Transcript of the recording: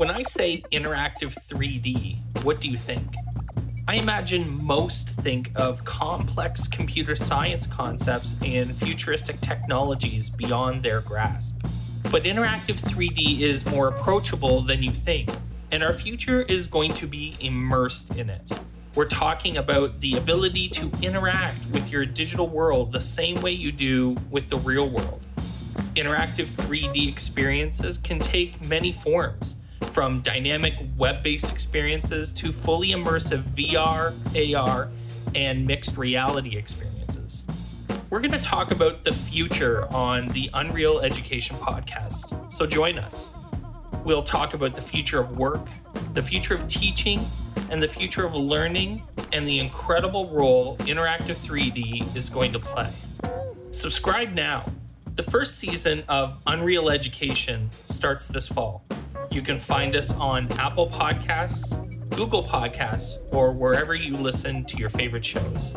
When I say interactive 3D, what do you think? I imagine most think of complex computer science concepts and futuristic technologies beyond their grasp. But interactive 3D is more approachable than you think, and our future is going to be immersed in it. We're talking about the ability to interact with your digital world the same way you do with the real world. Interactive 3D experiences can take many forms, from dynamic web based experiences to fully immersive VR, AR, and mixed reality experiences. We're going to talk about the future on the Unreal Education Podcast, so join us. We'll talk about the future of work, the future of teaching, and the future of learning, and the incredible role Interactive 3D is going to play. Subscribe now. The first season of Unreal Education starts this fall. You can find us on Apple Podcasts, Google Podcasts, or wherever you listen to your favorite shows.